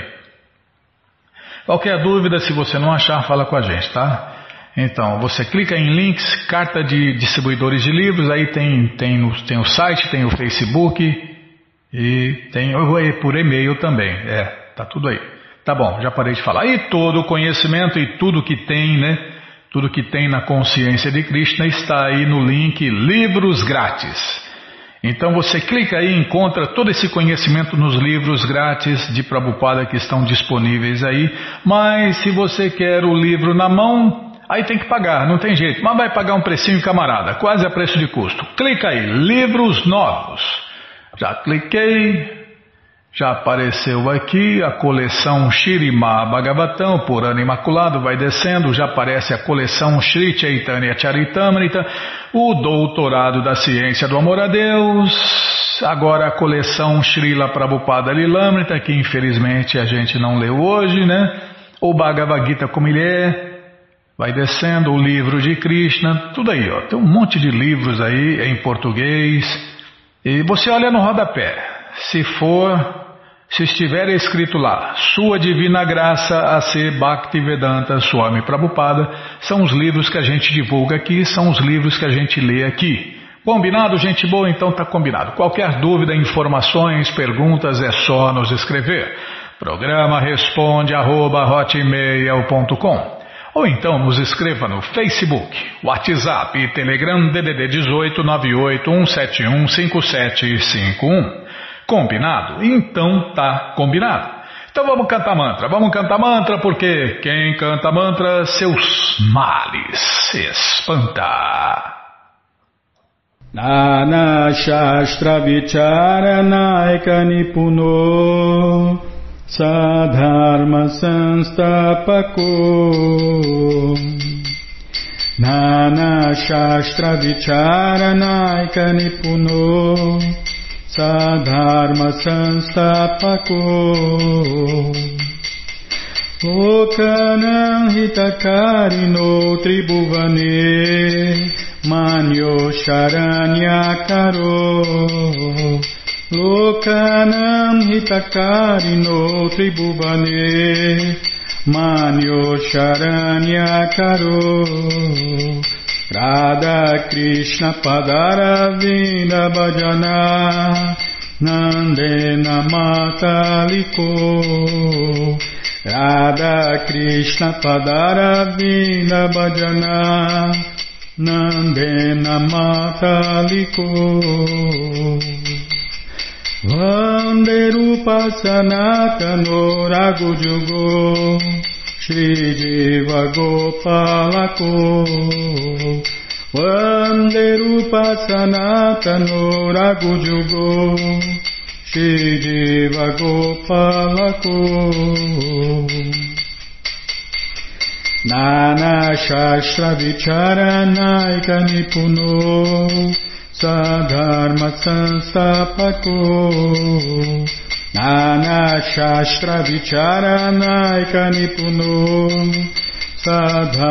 Qualquer dúvida, se você não achar, fala com a gente, tá? Então, você clica em links, carta de distribuidores de livros, aí tem, tem, tem o site, tem o Facebook e tem por e-mail também. É, tá tudo aí. Tá bom, já parei de falar. E todo o conhecimento e tudo que tem, né? Tudo que tem na consciência de Krishna está aí no link Livros Grátis. Então você clica aí e encontra todo esse conhecimento nos livros grátis de Prabhupada que estão disponíveis aí. Mas se você quer o livro na mão, Aí tem que pagar, não tem jeito, mas vai pagar um precinho camarada, quase a preço de custo. Clica aí, livros novos. Já cliquei, já apareceu aqui a coleção Shirima Bhagavatam por ano imaculado, vai descendo, já aparece a coleção Sri Chaitanya Charitamrita, o doutorado da ciência do amor a Deus, agora a coleção Srila Prabhupada Lilamrita, que infelizmente a gente não leu hoje, né? O Bhagavad Gita como ele é, vai descendo, o livro de Krishna, tudo aí, ó. Tem um monte de livros aí em português, e você olha no rodapé, se for se estiver escrito lá, Sua Divina Graça a ser Bhaktivedanta Swami Prabhupada, são os livros que a gente divulga aqui, são os livros que a gente lê aqui. Combinado, gente boa? Então tá combinado. Qualquer dúvida, informações, perguntas, é só nos escrever. Programa responde arroba, ou então nos escreva no Facebook, WhatsApp e Telegram DDD 18 98 171 5751. Combinado? Então tá combinado. Então vamos cantar mantra, vamos cantar mantra, porque quem canta mantra, seus males se espanta. Nana Shastra Vicharanaika Nipuno Sadharma Sanstapako Nana Shastra Vicharanaika Nipuno Sadharma Sanstapako. Lokanam Hitakarino Tribhuvane Manyo Charanyakaro Lokanam Hitakarino Tribhuvane Manyo Charanyakaro Lokanam Hitakarino Tribhuvane Radha Krishna Padaravinda Bhajana Nandena Mataliko Radha Krishna Padaravinda Bhajana Nandena Mataliko Vande Rupa Sanatano Ragujugo Shri Jiva Gopalako Vande Rupa Sanatano Ragujugo Shri Jiva Gopalako Nana Shastra Vicharanaika Nipuno. Sadharma Sanstapako नानाशास्त्रविचारानायकनिपुनो साधर्मसंस्थापको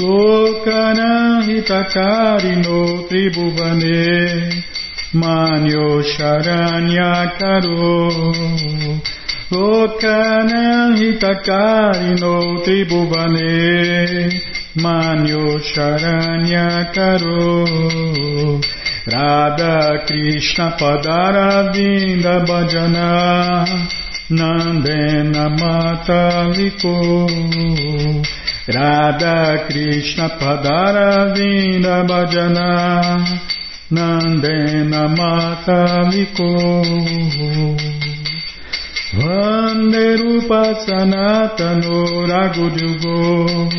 लोकनहितकारिणो त्रिभुवने मान्यो शरण्याकरो लोकनहितकारिणो त्रिभुवने मान्यो शरण्याकरो Radha Krishna Padara Vinda Bhajana Nandena Mataliko. Radha Krishna Padara Vinda Bhajana Nandena Mataliko. Vande Rupa Sanatano Ragudyugo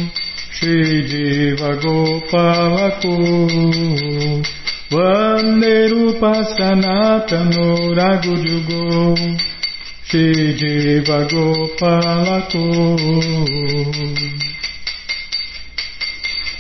Shri Jiva Gopalako Vanderupa Sanatano Rago Jugo Shri Jiva Gopalako.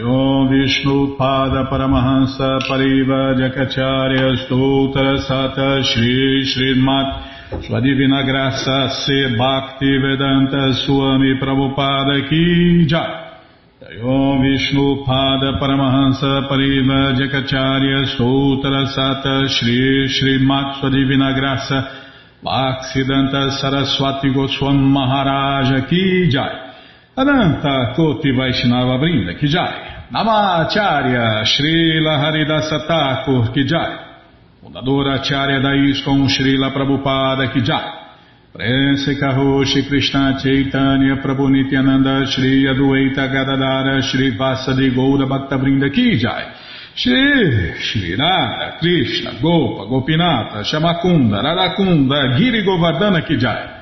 Om Vishnu Pada Paramahansa Pariva Jakacharya Stoutra Sata Shri Srimat. Sua Divina Graça Se Bhakti Vedanta Swami Prabhupada Ki Jai. Om Vishnu Pada Paramahansa Pariva Jakacharya Stoutra Sata Shri Srimat. Sua Divina Graça Bhaksidanta Saraswati Goswam Maharaja Ki Jai Ananta Koti Vaishnava Brinda Ki Jai? Namacharya Srila Haridasa Thakur Ki Jai? Fundadora Acharya da ISKCON Srila Prabhupada Ki Jai? Prense Karoshi Krishna Chaitanya Prabhu Nityananda Shri Adueita Gadadara Shri Vasadi Goura Bhaktavrinda Ki Jai? Shri Shri Radha Krishna Gopa Gopinata Shamakunda Radakunda Giri Govardhana Ki Jai